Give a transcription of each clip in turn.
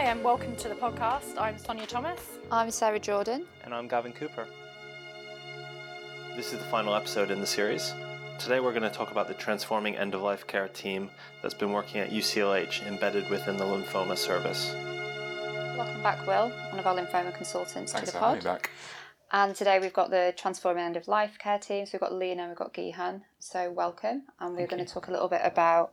Hi, and welcome to the podcast. I'm Sonia Thomas. I'm Sarah Jordan. And I'm Gavin Cooper. This is the final episode in the series. Today we're going to talk about the transforming end of life care team that's been working at UCLH embedded within the lymphoma service. Welcome back, Will, one of our lymphoma consultants Thanks to the for having pod. me back. And today we've got the transforming end of life care team. So we've got Lena, we've got Gihan. So welcome, and we're going to talk a little bit about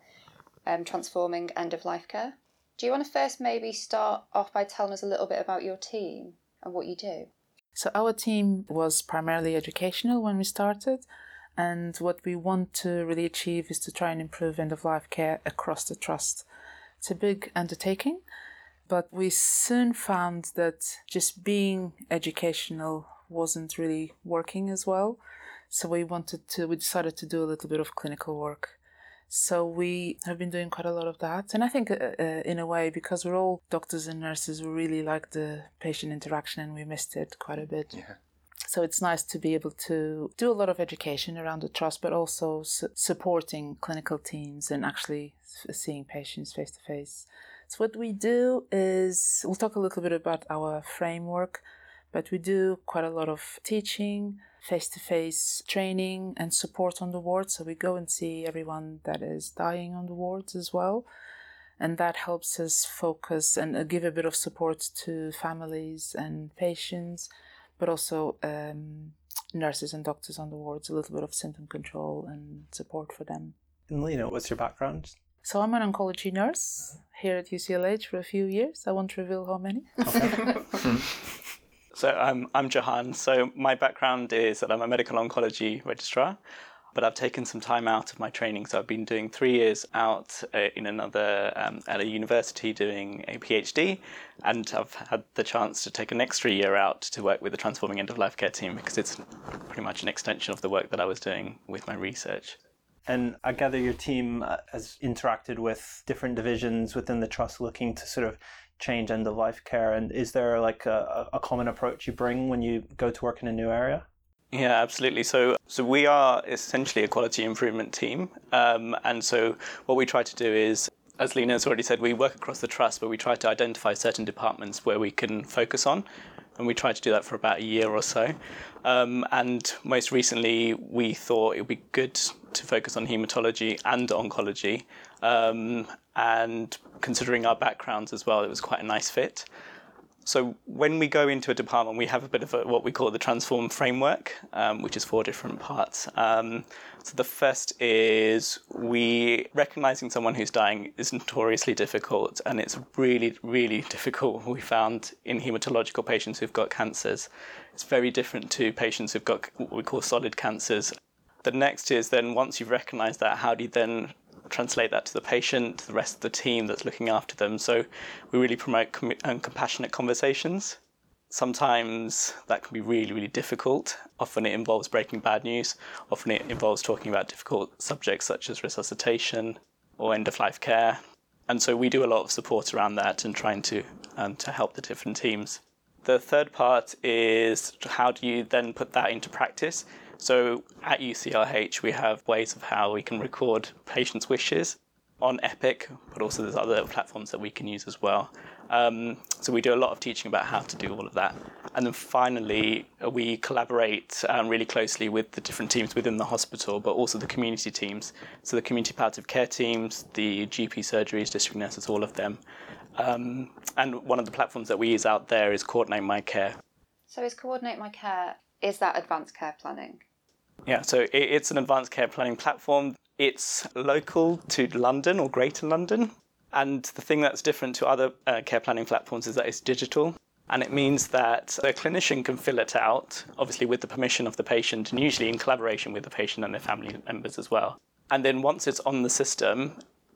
um, transforming end of life care. Do you want to first maybe start off by telling us a little bit about your team and what you do? So our team was primarily educational when we started, and what we want to really achieve is to try and improve end of life care across the trust. It's a big undertaking, but we soon found that just being educational wasn't really working as well. So we wanted to, we decided to do a little bit of clinical work. So we have been doing quite a lot of that. And I think, uh, uh, in a way, because we're all doctors and nurses, we really like the patient interaction and we missed it quite a bit. Yeah. So it's nice to be able to do a lot of education around the trust, but also su- supporting clinical teams and actually s- seeing patients face to face. So what we do is we'll talk a little bit about our framework, but we do quite a lot of teaching, face to face training, and support on the wards. So we go and see everyone that is dying on the wards as well. And that helps us focus and uh, give a bit of support to families and patients, but also um, nurses and doctors on the wards, a little bit of symptom control and support for them. And Lena, what's your background? So I'm an oncology nurse here at UCLH for a few years. I won't reveal how many. So I'm I'm Jahan. So my background is that I'm a medical oncology registrar, but I've taken some time out of my training. So I've been doing three years out uh, in another um, at a university doing a PhD, and I've had the chance to take an extra year out to work with the Transforming End of Life Care team because it's pretty much an extension of the work that I was doing with my research. And I gather your team uh, has interacted with different divisions within the trust looking to sort of change end of life care. And is there like a, a common approach you bring when you go to work in a new area? Yeah, absolutely. So, so we are essentially a quality improvement team, um, and so what we try to do is, as Lena has already said, we work across the trust, but we try to identify certain departments where we can focus on, and we try to do that for about a year or so. Um, and most recently, we thought it would be good to focus on hematology and oncology, um, and considering our backgrounds as well, it was quite a nice fit. So when we go into a department, we have a bit of a, what we call the transform framework, um, which is four different parts. Um, so the first is we recognizing someone who's dying is notoriously difficult, and it's really, really difficult. We found in hematological patients who've got cancers, it's very different to patients who've got what we call solid cancers. The next is then once you've recognized that, how do you then translate that to the patient, to the rest of the team that's looking after them. So we really promote com- um, compassionate conversations. Sometimes that can be really, really difficult. Often it involves breaking bad news. Often it involves talking about difficult subjects such as resuscitation or end of life care. And so we do a lot of support around that and trying to um, to help the different teams. The third part is how do you then put that into practice? So at UCLH, we have ways of how we can record patients' wishes on Epic, but also there's other platforms that we can use as well. Um, so we do a lot of teaching about how to do all of that. And then finally, we collaborate um, really closely with the different teams within the hospital, but also the community teams. So the community palliative care teams, the GP surgeries, district nurses, all of them. Um, and one of the platforms that we use out there is Coordinate My Care. So is Coordinate My Care, is that advanced care planning? Yeah, so it's an advanced care planning platform. It's local to London or Greater London. And the thing that's different to other uh, care planning platforms is that it's digital. And it means that a clinician can fill it out, obviously with the permission of the patient, and usually in collaboration with the patient and their family members as well. And then once it's on the system,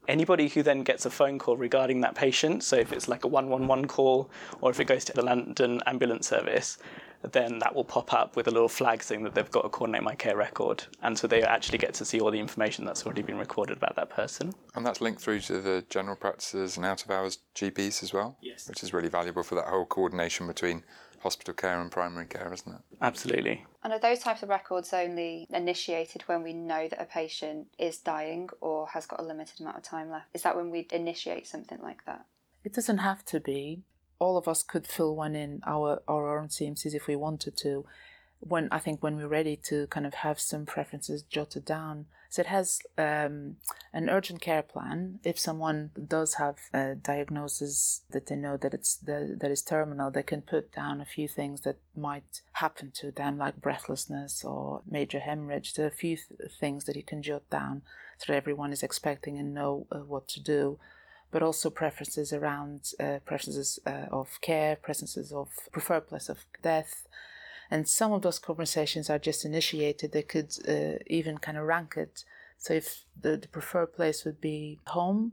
anybody who then gets a phone call regarding that patient, so if it's like a 111 call or if it goes to the London ambulance service, then that will pop up with a little flag saying that they've got a Coordinate My Care record. And so they actually get to see all the information that's already been recorded about that person. And that's linked through to the general practices and out of hours GPs as well? Yes. Which is really valuable for that whole coordination between hospital care and primary care, isn't it? Absolutely. And are those types of records only initiated when we know that a patient is dying or has got a limited amount of time left? Is that when we initiate something like that? It doesn't have to be. All of us could fill one in our our own CMCs if we wanted to. When I think when we're ready to kind of have some preferences jotted down, so it has um, an urgent care plan. If someone does have a diagnosis that they know that it's the, that is terminal, they can put down a few things that might happen to them, like breathlessness or major hemorrhage. There are a few th- things that you can jot down so that everyone is expecting and know uh, what to do but also preferences around uh, preferences uh, of care, preferences of preferred place of death. And some of those conversations are just initiated. They could uh, even kind of rank it. So if the, the preferred place would be home,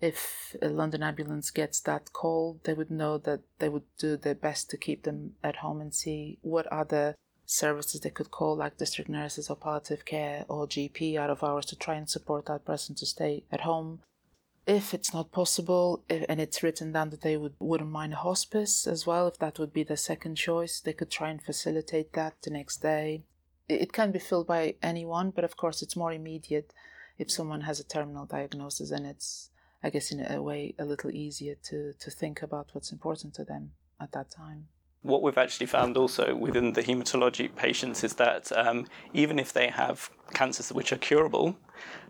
if a London ambulance gets that call, they would know that they would do their best to keep them at home and see what other services they could call, like district nurses or palliative care or GP out of hours to try and support that person to stay at home if it's not possible and it's written down that they would wouldn't mind a hospice as well if that would be the second choice they could try and facilitate that the next day. It can be filled by anyone but of course it's more immediate if someone has a terminal diagnosis and it's i guess in a way a little easier to to think about what's important to them at that time what we've actually found also within the hematology patients is that um, even if they have cancers which are curable,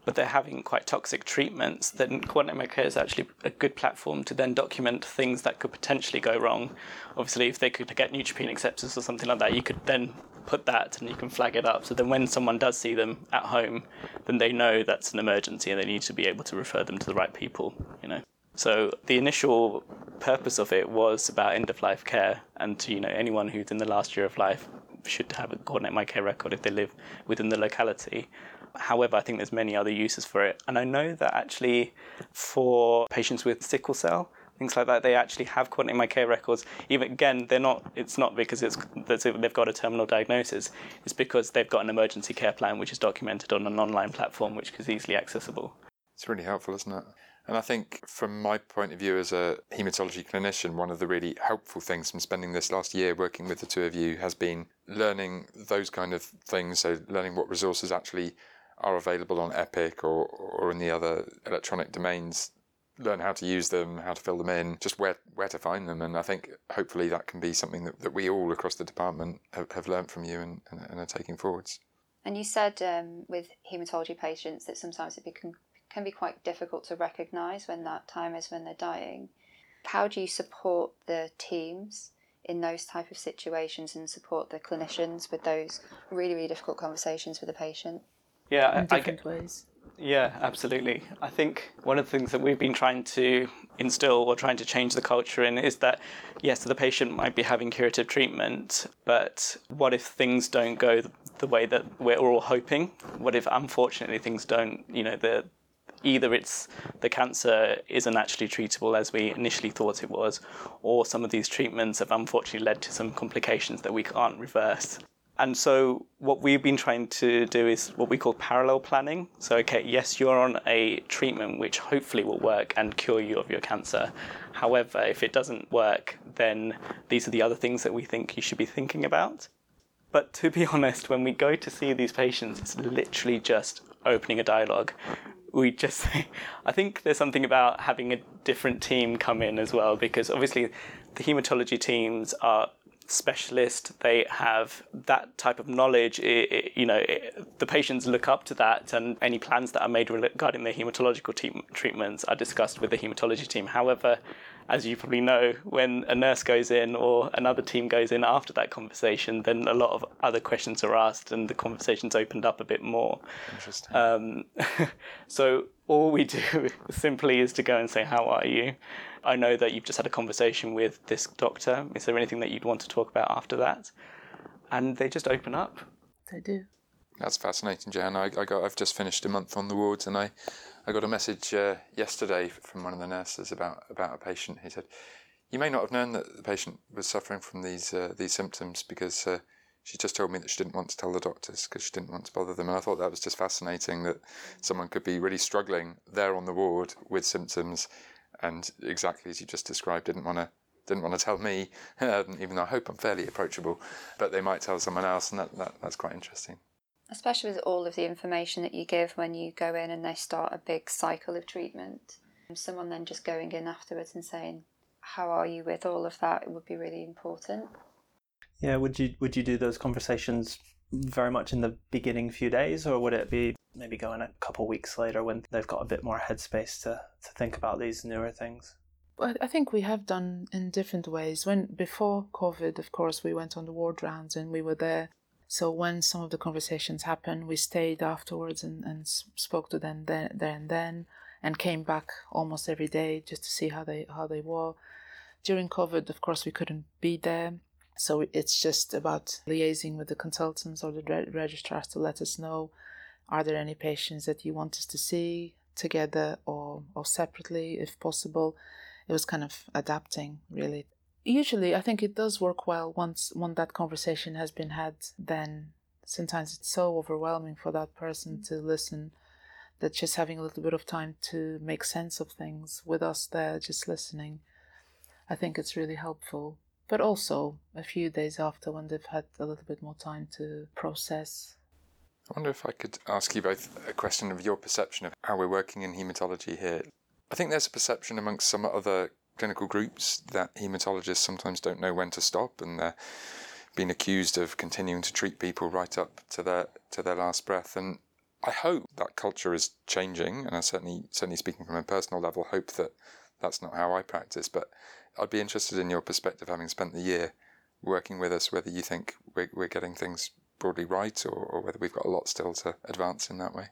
but they're having quite toxic treatments, then Coordinate Care is actually a good platform to then document things that could potentially go wrong. Obviously, if they could get neutropenic sepsis or something like that, you could then put that and you can flag it up. So then when someone does see them at home, then they know that's an emergency and they need to be able to refer them to the right people, you know. So the initial purpose of it was about end of life care and to, you know anyone who's in the last year of life should have a coordinate my care record if they live within the locality. However, I think there's many other uses for it. And I know that actually for patients with sickle cell, things like that, they actually have coordinate my care records. Even again, they're not. It's not because it's they've got a terminal diagnosis. It's because they've got an emergency care plan which is documented on an online platform which is easily accessible. It's really helpful, isn't it? And I think, from my point of view as a haematology clinician, one of the really helpful things from spending this last year working with the two of you has been learning those kind of things. So, learning what resources actually are available on Epic or, or in the other electronic domains, learn how to use them, how to fill them in, just where, where to find them. And I think hopefully that can be something that, that we all across the department have, have learned from you and, and, and are taking forwards. And you said um, with haematology patients that sometimes it can, can be quite difficult to recognise when that time is when they're dying. How do you support the teams in those type of situations and support the clinicians with those really, really difficult conversations with the patient? Yeah, in different I, ways. Yeah, absolutely. I think one of the things that we've been trying to instill or trying to change the culture in is that yes, the patient might be having curative treatment, but what if things don't go the way that we're all hoping? What if unfortunately things don't, you know, the either it's the cancer isn't actually treatable as we initially thought it was, or some of these treatments have unfortunately led to some complications that we can't reverse. And so, what we've been trying to do is what we call parallel planning. So, okay, yes, you're on a treatment which hopefully will work and cure you of your cancer. However, if it doesn't work, then these are the other things that we think you should be thinking about. But to be honest, when we go to see these patients, it's literally just opening a dialogue we just I think there's something about having a different team come in as well because obviously the hematology teams are specialist they have that type of knowledge it, it, you know it, the patients look up to that and any plans that are made regarding their hematological team, treatments are discussed with the hematology team however as you probably know, when a nurse goes in or another team goes in after that conversation, then a lot of other questions are asked and the conversation's opened up a bit more. Interesting. Um, so all we do simply is to go and say, How are you? I know that you've just had a conversation with this doctor. Is there anything that you'd want to talk about after that? And they just open up. They do. That's fascinating, Jan. I, I got, I've just finished a month on the wards, and I, I got a message uh, yesterday from one of the nurses about about a patient. He said, "You may not have known that the patient was suffering from these uh, these symptoms because uh, she just told me that she didn't want to tell the doctors because she didn't want to bother them." And I thought that was just fascinating that someone could be really struggling there on the ward with symptoms, and exactly as you just described, didn't want to didn't want to tell me, um, even though I hope I'm fairly approachable, but they might tell someone else, and that, that that's quite interesting especially with all of the information that you give when you go in and they start a big cycle of treatment. Um, someone then just going in afterwards and saying, "How are you with all of that?" It would be really important. Yeah, would you would you do those conversations very much in the beginning few days, or would it be maybe going a couple weeks later when they've got a bit more headspace to, to think about these newer things? I think we have done in different ways. When before COVID, of course, we went on the ward rounds and we were there. So when some of the conversations happened, we stayed afterwards and, and spoke to them there, there and then, and came back almost every day just to see how they how they were. During COVID, of course, we couldn't be there, so it's just about liaising with the consultants or the registrars to let us know are there any patients that you want us to see together or, or separately if possible. It was kind of adapting really. Usually, I think it does work well once when that conversation has been had. Then sometimes it's so overwhelming for that person mm. to listen that just having a little bit of time to make sense of things with us there, just listening, I think it's really helpful but also a few days after when they've had a little bit more time to process. I wonder if I could ask you both a question of your perception of how we're working in haematology here. I think there's a perception amongst some other clinical groups that haematologists sometimes don't know when to stop and they're being accused of continuing to treat people right up to their to their last breath and I hope that culture is changing and I certainly certainly speaking from a personal level hope that that's not how I practice but I'd be interested in your perspective, having spent the year working with us, whether you think we're, we're getting things broadly right or, or whether we've got a lot still to advance in that way.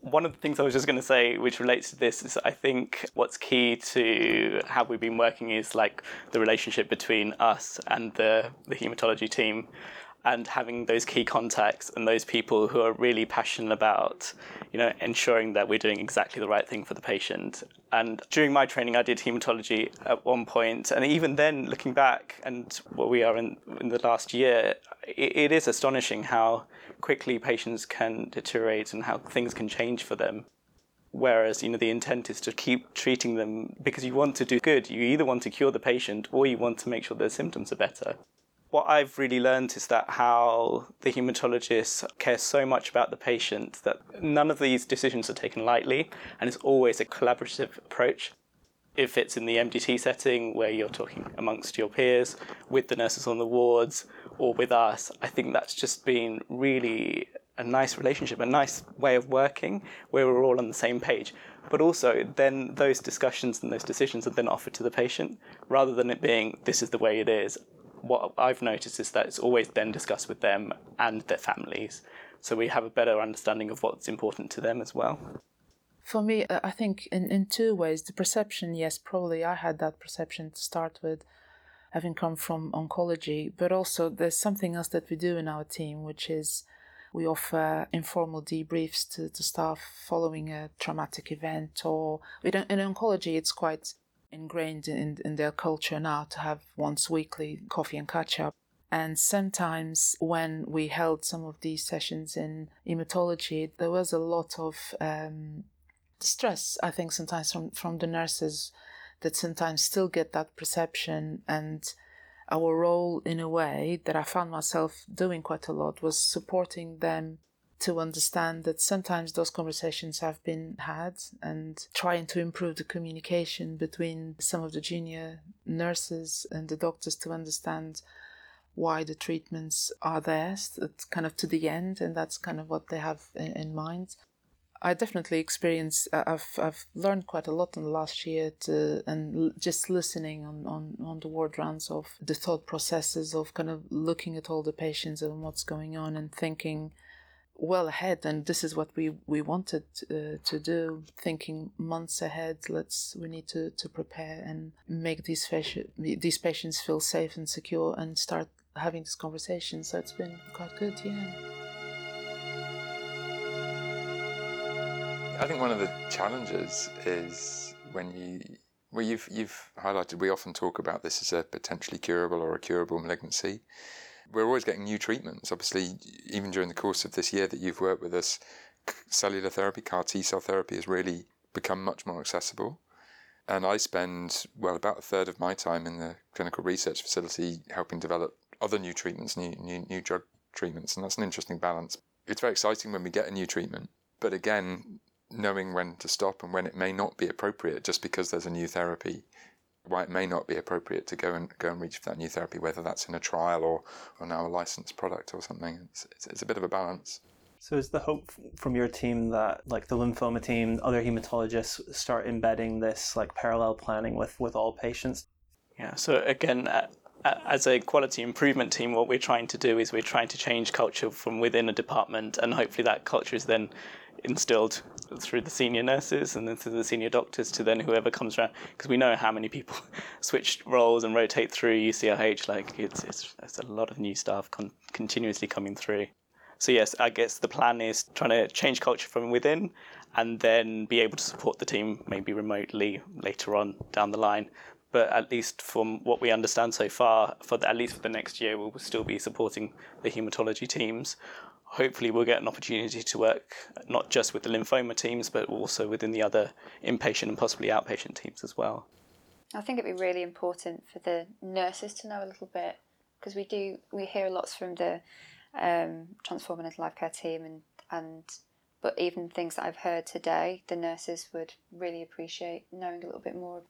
One of the things I was just going to say, which relates to this, is I think what's key to how we've been working is like the relationship between us and the, the hematology team and having those key contacts and those people who are really passionate about you know ensuring that we're doing exactly the right thing for the patient. And during my training i did hematology at one point. and even then looking back and where we are in, in the last year it, it is astonishing how quickly patients can deteriorate and how things can change for them. Whereas you know the intent is to keep treating them because you want to do good. You either want to cure the patient or you want to make sure their symptoms are better what I've really learned is that how the hematologist cares so much about the patient that none of these decisions are taken lightly and it's always a collaborative approach. If it's in the MDT setting where you're talking amongst your peers, with the nurses on the wards, or with us, I think that's just been really a nice relationship, a nice way of working where we're all on the same page. But also, then those discussions and those decisions are then offered to the patient rather than it being, this is the way it is what I've noticed is that it's always then discussed with them and their families. So we have a better understanding of what's important to them as well. For me, uh, I think in, in two ways. The perception, yes, probably I had that perception to start with, having come from oncology, but also there's something else that we do in our team, which is we offer informal debriefs to, to staff following a traumatic event, or in oncology, it's quite ingrained in, in their culture now to have once weekly coffee and catch up. And sometimes when we held some of these sessions in hematology, there was a lot of um, stress, I think, sometimes from, from the nurses that sometimes still get that perception. And our role, in a way, that I found myself doing quite a lot was supporting them to understand that sometimes those conversations have been had and trying to improve the communication between some of the junior nurses and the doctors to understand why the treatments are there it's kind of to the end and that's kind of what they have in, in mind I definitely experience. Uh, I've I've learned quite a lot in the last year to and just listening on, on on the ward rounds of the thought processes of kind of looking at all the patients and what's going on and thinking well ahead and this is what we we wanted uh, to do thinking months ahead let's we need to to prepare and make these patients these patients feel safe and secure and start having this conversation. So it's been quite good yeah. I think one of the challenges is when you well you've you've highlighted we often talk about this as a potentially curable or a curable malignancy we're always getting new treatments. Obviously, even during the course of this year that you've worked with us, cellular therapy, CAR T cell therapy has really become much more accessible. And I spend, well, about a third of my time in the clinical research facility helping develop other new treatments, new, new, new drug treatments. And that's an interesting balance. It's very exciting when we get a new treatment. But again, knowing when to stop and when it may not be appropriate just because there's a new therapy why it may not be appropriate to go and go and reach for that new therapy whether that's in a trial or, or now a licensed product or something it's, it's, it's a bit of a balance So is the hope from your team that like the lymphoma team, other hematologists start embedding this like parallel planning with with all patients? Yeah. So again, uh, as a quality improvement team, what we're trying to do is we're trying to change culture from within a department, and hopefully that culture is then instilled through the senior nurses and then through the senior doctors to then whoever comes around because we know how many people switch roles and rotate through UCLH like it's it's, it's a lot of new staff con- continuously coming through. So yes I guess the plan is trying to change culture from within and then be able to support the team maybe remotely later on down the line. But at least from what we understand so far for the, at least for the next year we'll still be supporting the hematology teams hopefully we'll get an opportunity to work not just with the lymphoma teams but also within the other inpatient and possibly outpatient teams as well. I think it'd be really important for the nurses to know a little bit because we do we hear lots from the um, transforming end of life care team and and but even things that I've heard today, the nurses would really appreciate knowing a little bit more.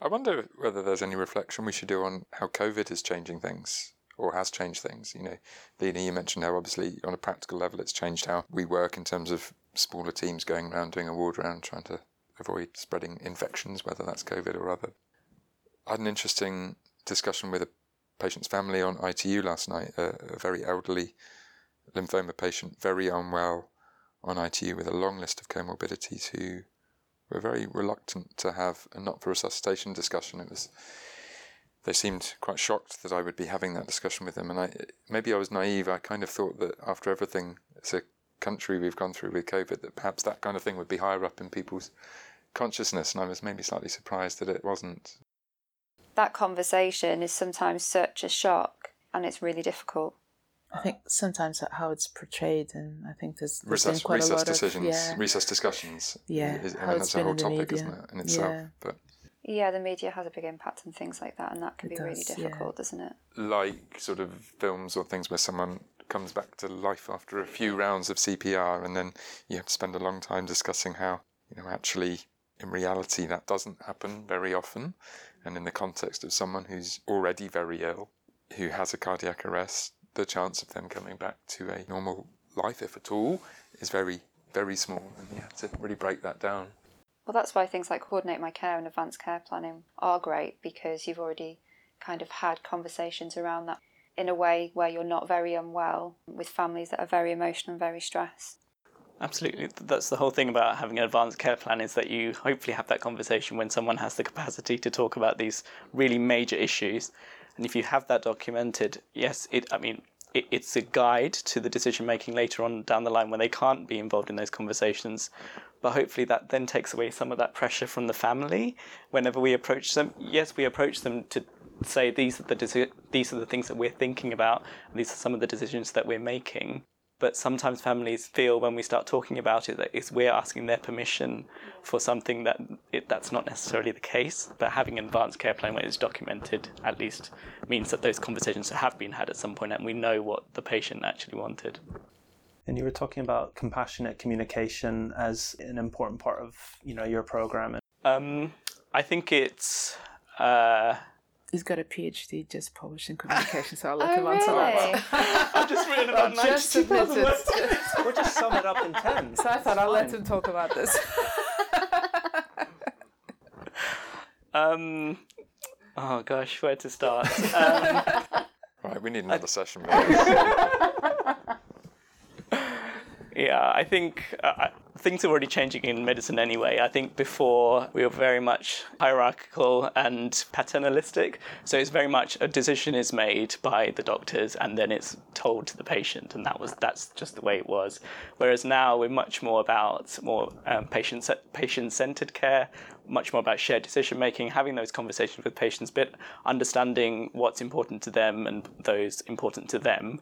I wonder whether there's any reflection we should do on how COVID is changing things or has changed things. You know, Lena, you mentioned how obviously on a practical level it's changed how we work in terms of smaller teams going around doing a ward round trying to avoid spreading infections, whether that's COVID or other. I had an interesting discussion with a patient's family on ITU last night, a, a very elderly lymphoma patient, very unwell on ITU with a long list of comorbidities who were very reluctant to have a not for resuscitation discussion. It was they seemed quite shocked that I would be having that discussion with them. And I maybe I was naive. I kind of thought that after everything as a country we've gone through with COVID, that perhaps that kind of thing would be higher up in people's consciousness. And I was maybe slightly surprised that it wasn't. That conversation is sometimes such a shock, and it's really difficult. I think sometimes how it's portrayed, and I think there's, there's resus, been quite resus a lot decisions, of yeah, resus discussions. Yeah, is, I how mean, it's that's a been whole in the topic, media. isn't it, in itself? Yeah. But Yeah, the media has a big impact on things like that, and that can It be really does, yeah. difficult, doesn't it? like sort of films or things where someone comes back to life after a few rounds of CPR, and then you have to spend a long time discussing how you know actually in reality that doesn't happen very often, and in the context of someone who's already very ill, who has a cardiac arrest, the chance of them coming back to a normal life, if at all, is very very small, and you have to really break that down. Well, that's why things like coordinate my care and advanced care planning are great because you've already kind of had conversations around that in a way where you're not very unwell with families that are very emotional and very stressed. Absolutely, that's the whole thing about having an advanced care plan is that you hopefully have that conversation when someone has the capacity to talk about these really major issues, and if you have that documented, yes, it. I mean, it, it's a guide to the decision making later on down the line when they can't be involved in those conversations. But hopefully, that then takes away some of that pressure from the family whenever we approach them. Yes, we approach them to say these are the deci- these are the things that we're thinking about. These are some of the decisions that we're making. But sometimes families feel when we start talking about it that it's we're asking their permission for something that it, that's not necessarily the case. But having an advanced care plan when it's documented at least means that those conversations have been had at some point and we know what the patient actually wanted. And you were talking about compassionate communication as an important part of you know your program. Um, I think it's. Uh, He's got a PhD just published in communication, so I'll let Oh, him answer that really? one. I've just written about just 92,000 words. We'll just sum it up in ten. So I thought I'll let him talk about this. Um, oh gosh, where to start? Um, Right, we need another session. Yeah, I think uh, I- things are already changing in medicine anyway. I think before we were very much hierarchical and paternalistic. So it's very much a decision is made by the doctors and then it's told to the patient, and that was that's just the way it was. Whereas now we're much more about more um, patient patient centered care, much more about shared decision making, having those conversations with patients, but understanding what's important to them and those important to them,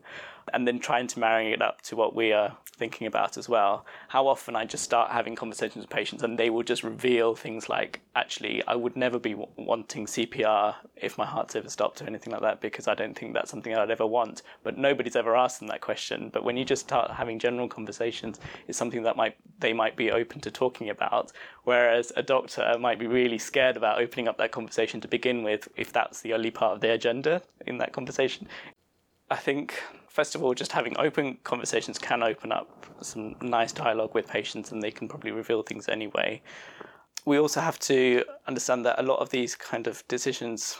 and then trying to marry it up to what we are thinking about as well. How often I just start having conversations with patients and they will just reveal things like, actually, I would never be w- wanting CPR if my heart's ever stopped or anything like that because I don't think that's something I'd ever want. But nobody's ever asked them that question. But when you just start having general conversations, it's something that might they might be open to talking about. Whereas a doctor might be really scared about opening up that conversation to begin with if that's the only part of their agenda in that conversation. I think first of all, just having open conversations can open up some nice dialogue with patients and they can probably reveal things anyway. We also have to understand that a lot of these kind of decisions,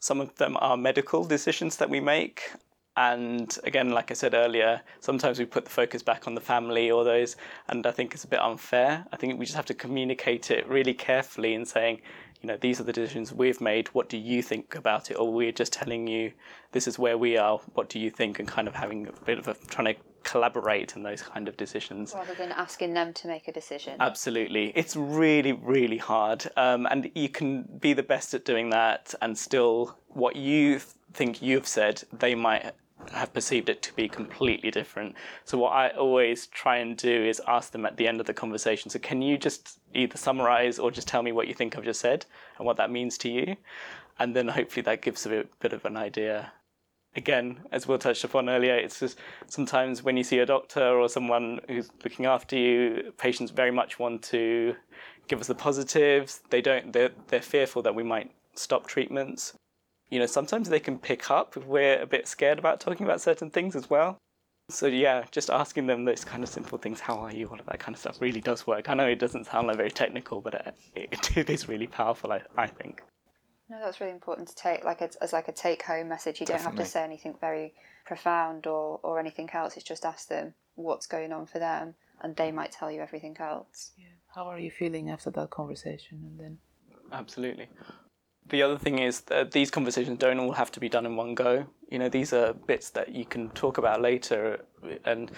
some of them are medical decisions that we make. And again, like I said earlier, sometimes we put the focus back on the family or those, and I think it's a bit unfair. I think we just have to communicate it really carefully and saying, you know, these are the decisions we've made. What do you think about it? Or we're just telling you, this is where we are. What do you think? And kind of having a bit of a trying to collaborate in those kind of decisions. Rather than asking them to make a decision. Absolutely. It's really, really hard. Um, and you can be the best at doing that, and still, what you think you've said, they might have perceived it to be completely different. So what I always try and do is ask them at the end of the conversation. So can you just either summarize or just tell me what you think I've just said and what that means to you? And then hopefully that gives a bit, of an idea. Again, as Will touched upon earlier, it's just sometimes when you see a doctor or someone who's looking after you, patients very much want to give us the positives. They don't. They're they're fearful that we might stop treatments you know, sometimes they can pick up if we're a bit scared about talking about certain things as well. So yeah, just asking them those kind of simple things, how are you, all of that kind of stuff really does work. I know it doesn't sound like very technical, but uh, it, it is really powerful, I, I think. No, that's really important to take like a, as like a take home message. You don't have to say anything very profound or, or anything else. It's just ask them what's going on for them, and they might tell you everything else. Yeah. How are you feeling after that conversation? And then absolutely the other thing is that these conversations don't all have to be done in one go. You know, these are bits that you can talk about later, and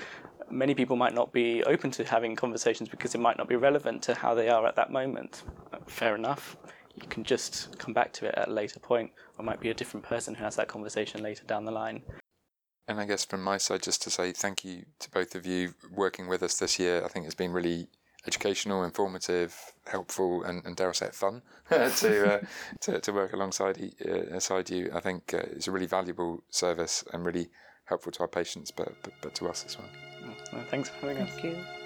many people might not be open to having conversations because it might not be relevant to how they are at that moment. Fair enough. You can just come back to it at a later point, or might be a different person who has that conversation later down the line. And I guess from my side, just to say thank you to both of you working with us this year. I think it's been really educational, informative, helpful, and, and dare I say it, fun to, uh, to, to work alongside uh, you. I think uh, it's a really valuable service and really helpful to our patients, but but, but to us as well. Well, thanks for having us. You.